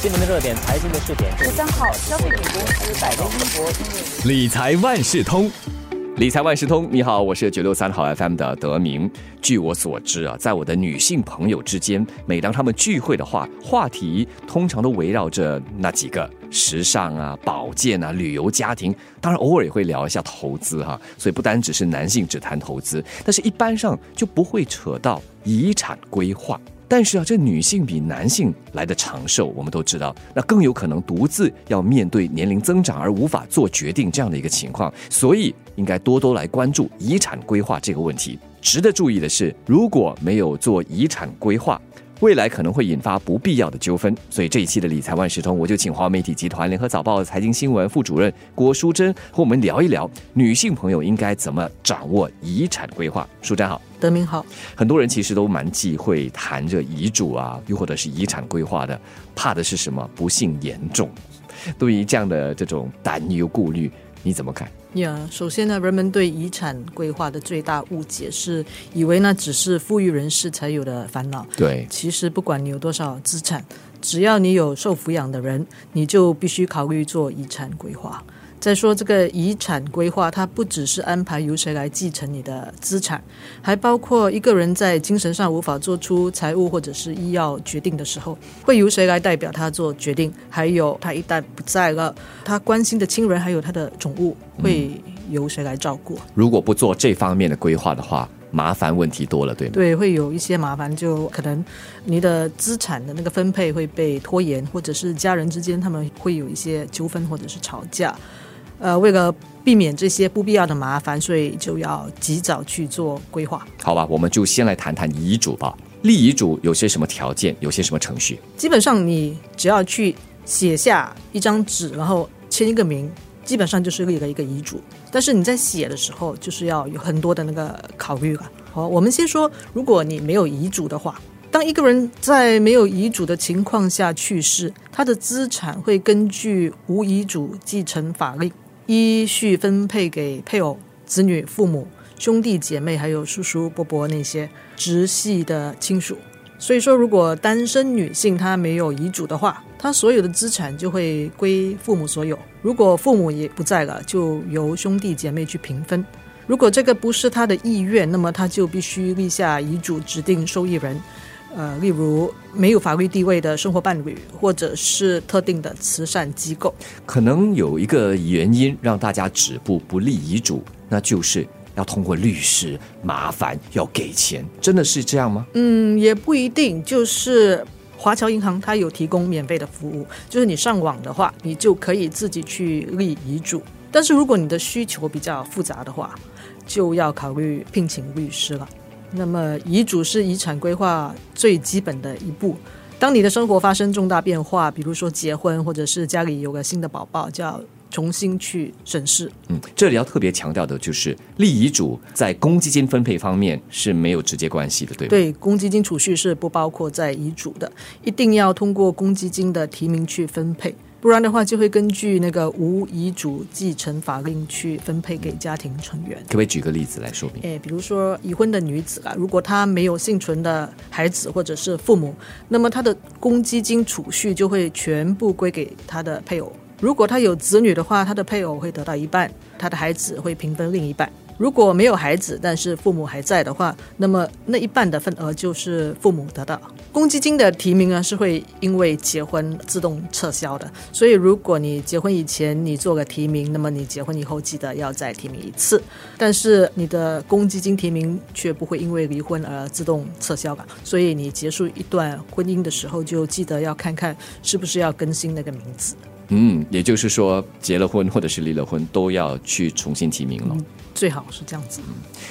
新闻的热点，财经的试点。十三号，消费品公司百威英博理财万事通。理财万事通，你好，我是九六三号 FM 的德明。据我所知啊，在我的女性朋友之间，每当她们聚会的话，话题通常都围绕着那几个：时尚啊、保健啊、旅游、家庭。当然，偶尔也会聊一下投资哈。所以不单只是男性只谈投资，但是一般上就不会扯到遗产规划。但是啊，这女性比男性来的长寿，我们都知道，那更有可能独自要面对年龄增长而无法做决定这样的一个情况，所以应该多多来关注遗产规划这个问题。值得注意的是，如果没有做遗产规划，未来可能会引发不必要的纠纷，所以这一期的理财万事通，我就请华媒体集团联合早报财经新闻副主任郭淑珍和我们聊一聊女性朋友应该怎么掌握遗产规划。淑珍好，德明好。很多人其实都蛮忌讳谈着遗嘱啊，又或者是遗产规划的，怕的是什么？不幸严重。对于这样的这种担忧顾虑，你怎么看？呀，首先呢，人们对遗产规划的最大误解是以为那只是富裕人士才有的烦恼。对，其实不管你有多少资产，只要你有受抚养的人，你就必须考虑做遗产规划。再说这个遗产规划，它不只是安排由谁来继承你的资产，还包括一个人在精神上无法做出财务或者是医药决定的时候，会由谁来代表他做决定？还有他一旦不在了，他关心的亲人还有他的宠物会由谁来照顾？如果不做这方面的规划的话，麻烦问题多了，对吗？对，会有一些麻烦，就可能你的资产的那个分配会被拖延，或者是家人之间他们会有一些纠纷或者是吵架。呃，为了避免这些不必要的麻烦，所以就要及早去做规划。好吧，我们就先来谈谈遗嘱吧。立遗嘱有些什么条件？有些什么程序？基本上，你只要去写下一张纸，然后签一个名，基本上就是立了一个遗嘱。但是你在写的时候，就是要有很多的那个考虑了。好，我们先说，如果你没有遗嘱的话，当一个人在没有遗嘱的情况下去世，他的资产会根据无遗嘱继承法令。依序分配给配偶、子女、父母、兄弟姐妹，还有叔叔伯伯那些直系的亲属。所以说，如果单身女性她没有遗嘱的话，她所有的资产就会归父母所有。如果父母也不在了，就由兄弟姐妹去平分。如果这个不是她的意愿，那么她就必须立下遗嘱，指定受益人。呃，例如没有法律地位的生活伴侣，或者是特定的慈善机构，可能有一个原因让大家止步不立遗嘱，那就是要通过律师，麻烦要给钱，真的是这样吗？嗯，也不一定。就是华侨银行它有提供免费的服务，就是你上网的话，你就可以自己去立遗嘱。但是如果你的需求比较复杂的话，就要考虑聘请律师了。那么，遗嘱是遗产规划最基本的一步。当你的生活发生重大变化，比如说结婚，或者是家里有个新的宝宝，就要重新去审视。嗯，这里要特别强调的就是，立遗嘱在公积金分配方面是没有直接关系的，对吗？对，公积金储蓄是不包括在遗嘱的，一定要通过公积金的提名去分配。不然的话，就会根据那个无遗嘱继承法令去分配给家庭成员。可不可以举个例子来说明？诶，比如说已婚的女子啊，如果她没有幸存的孩子或者是父母，那么她的公积金储蓄就会全部归给她的配偶。如果她有子女的话，她的配偶会得到一半，她的孩子会平分另一半。如果没有孩子，但是父母还在的话，那么那一半的份额就是父母得到。公积金的提名呢，是会因为结婚自动撤销的。所以，如果你结婚以前你做个提名，那么你结婚以后记得要再提名一次。但是你的公积金提名却不会因为离婚而自动撤销的。所以你结束一段婚姻的时候，就记得要看看是不是要更新那个名字。嗯，也就是说，结了婚或者是离了婚，都要去重新提名了。最好是这样子。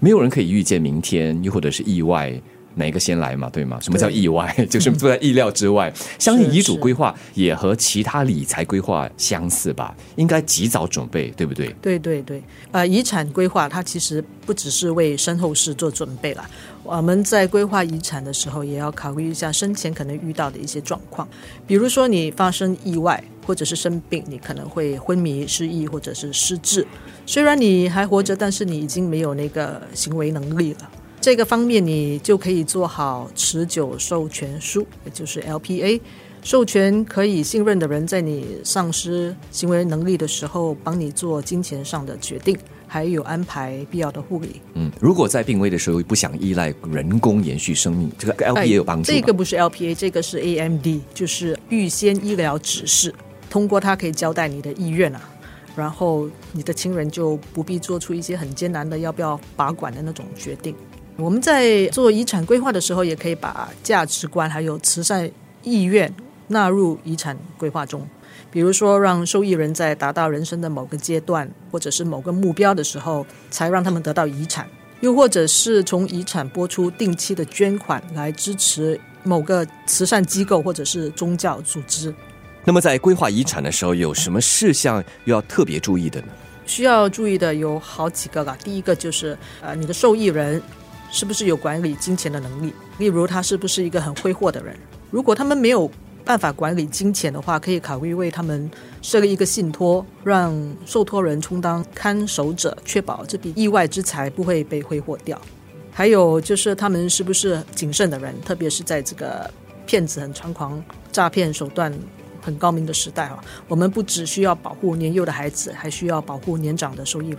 没有人可以预见明天，又或者是意外，哪一个先来嘛？对吗？什么叫意外？就是不在意料之外。相信遗嘱规划也和其他理财规划相似吧？应该及早准备，对不对？对对对。呃，遗产规划它其实不只是为身后事做准备了。我们在规划遗产的时候，也要考虑一下生前可能遇到的一些状况，比如说你发生意外或者是生病，你可能会昏迷、失忆或者是失智。虽然你还活着，但是你已经没有那个行为能力了。这个方面，你就可以做好持久授权书，也就是 LPA。授权可以信任的人，在你丧失行为能力的时候，帮你做金钱上的决定，还有安排必要的护理。嗯，如果在病危的时候不想依赖人工延续生命，这个 LPA 有帮助吗？这个不是 LPA，这个是 AMD，就是预先医疗指示。通过它可以交代你的意愿啊，然后你的亲人就不必做出一些很艰难的要不要拔管的那种决定。我们在做遗产规划的时候，也可以把价值观还有慈善意愿纳入遗产规划中。比如说，让受益人在达到人生的某个阶段或者是某个目标的时候，才让他们得到遗产；又或者是从遗产拨出定期的捐款来支持某个慈善机构或者是宗教组织。那么在规划遗产的时候，有什么事项要特别注意的呢？需要注意的有好几个了。第一个就是呃，你的受益人是不是有管理金钱的能力？例如他是不是一个很挥霍的人？如果他们没有办法管理金钱的话，可以考虑为他们设立一个信托，让受托人充当看守者，确保这笔意外之财不会被挥霍掉。还有就是他们是不是谨慎的人？特别是在这个骗子很猖狂、诈骗手段。很高明的时代啊，我们不只需要保护年幼的孩子，还需要保护年长的受益人。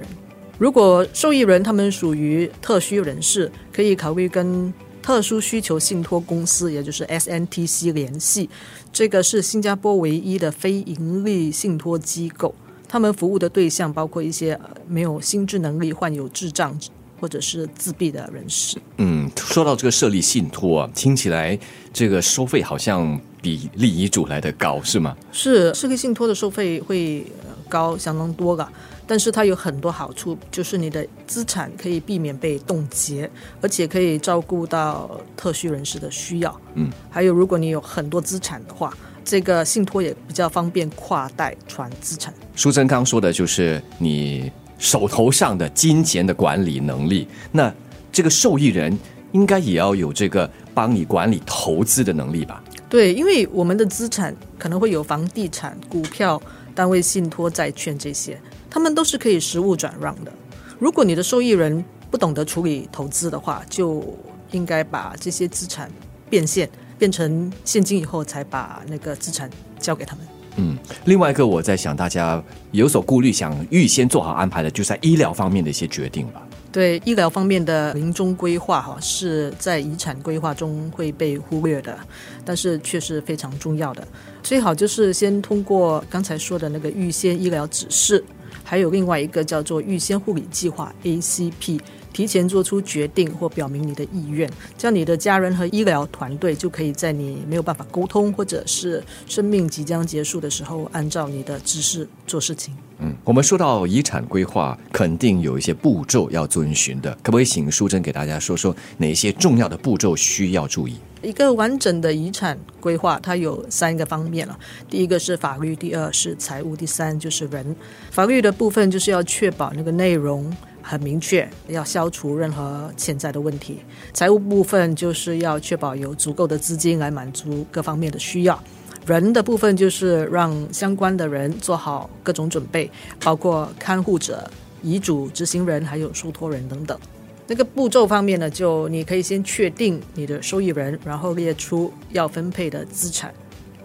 如果受益人他们属于特需人士，可以考虑跟特殊需求信托公司，也就是 SNTC 联系。这个是新加坡唯一的非盈利信托机构，他们服务的对象包括一些没有心智能力、患有智障或者是自闭的人士。嗯，说到这个设立信托啊，听起来这个收费好像。比立遗嘱来的高是吗？是设立信托的收费会高相当多噶，但是它有很多好处，就是你的资产可以避免被冻结，而且可以照顾到特需人士的需要。嗯，还有如果你有很多资产的话，这个信托也比较方便跨代传资产。苏贞刚说的就是你手头上的金钱的管理能力，那这个受益人应该也要有这个帮你管理投资的能力吧？对，因为我们的资产可能会有房地产、股票、单位信托、债券这些，他们都是可以实物转让的。如果你的受益人不懂得处理投资的话，就应该把这些资产变现，变成现金以后，才把那个资产交给他们。嗯，另外一个我在想，大家有所顾虑，想预先做好安排的，就在医疗方面的一些决定吧。对医疗方面的临终规划，哈，是在遗产规划中会被忽略的，但是却是非常重要的。最好就是先通过刚才说的那个预先医疗指示，还有另外一个叫做预先护理计划 （ACP）。提前做出决定或表明你的意愿，这样你的家人和医疗团队就可以在你没有办法沟通或者是生命即将结束的时候，按照你的指示做事情。嗯，我们说到遗产规划，肯定有一些步骤要遵循的，可不可以请淑珍给大家说说哪些重要的步骤需要注意？一个完整的遗产规划，它有三个方面了。第一个是法律，第二是财务，第三就是人。法律的部分就是要确保那个内容。很明确，要消除任何潜在的问题。财务部分就是要确保有足够的资金来满足各方面的需要。人的部分就是让相关的人做好各种准备，包括看护者、遗嘱执行人还有受托人等等。那个步骤方面呢，就你可以先确定你的受益人，然后列出要分配的资产，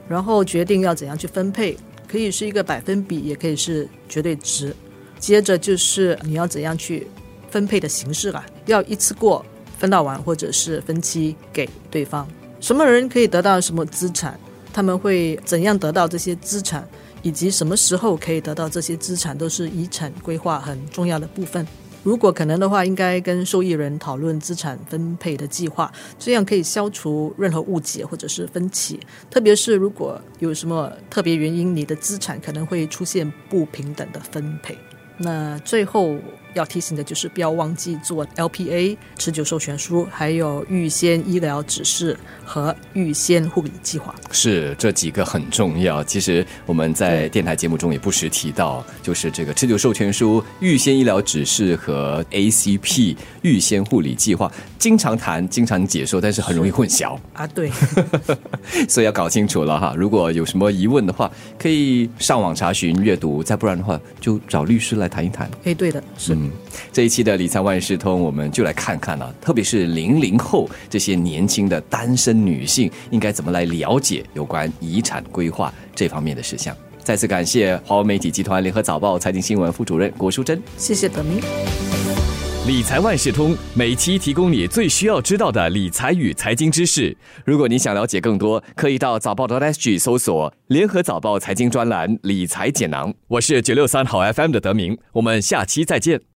然后决定要怎样去分配，可以是一个百分比，也可以是绝对值。接着就是你要怎样去分配的形式啊？要一次过分到完，或者是分期给对方？什么人可以得到什么资产？他们会怎样得到这些资产？以及什么时候可以得到这些资产，都是遗产规划很重要的部分。如果可能的话，应该跟受益人讨论资产分配的计划，这样可以消除任何误解或者是分歧。特别是如果有什么特别原因，你的资产可能会出现不平等的分配。那最后要提醒的就是，不要忘记做 LPA 持久授权书，还有预先医疗指示和预先护理计划。是这几个很重要。其实我们在电台节目中也不时提到，就是这个持久授权书、预先医疗指示和 ACP 预先护理计划，经常谈、经常解说，但是很容易混淆啊。对，所以要搞清楚了哈。如果有什么疑问的话，可以上网查询、阅读；再不然的话，就找律师来。谈一谈，哎，对的，是。嗯，这一期的理财万事通，我们就来看看啊，特别是零零后这些年轻的单身女性，应该怎么来了解有关遗产规划这方面的事项。再次感谢华为媒体集团联合早报财经新闻副主任郭淑珍。谢谢德明。理财万事通每期提供你最需要知道的理财与财经知识。如果你想了解更多，可以到早报的 SG 搜索联合早报财经专栏理财简囊。我是九六三好 FM 的德明，我们下期再见。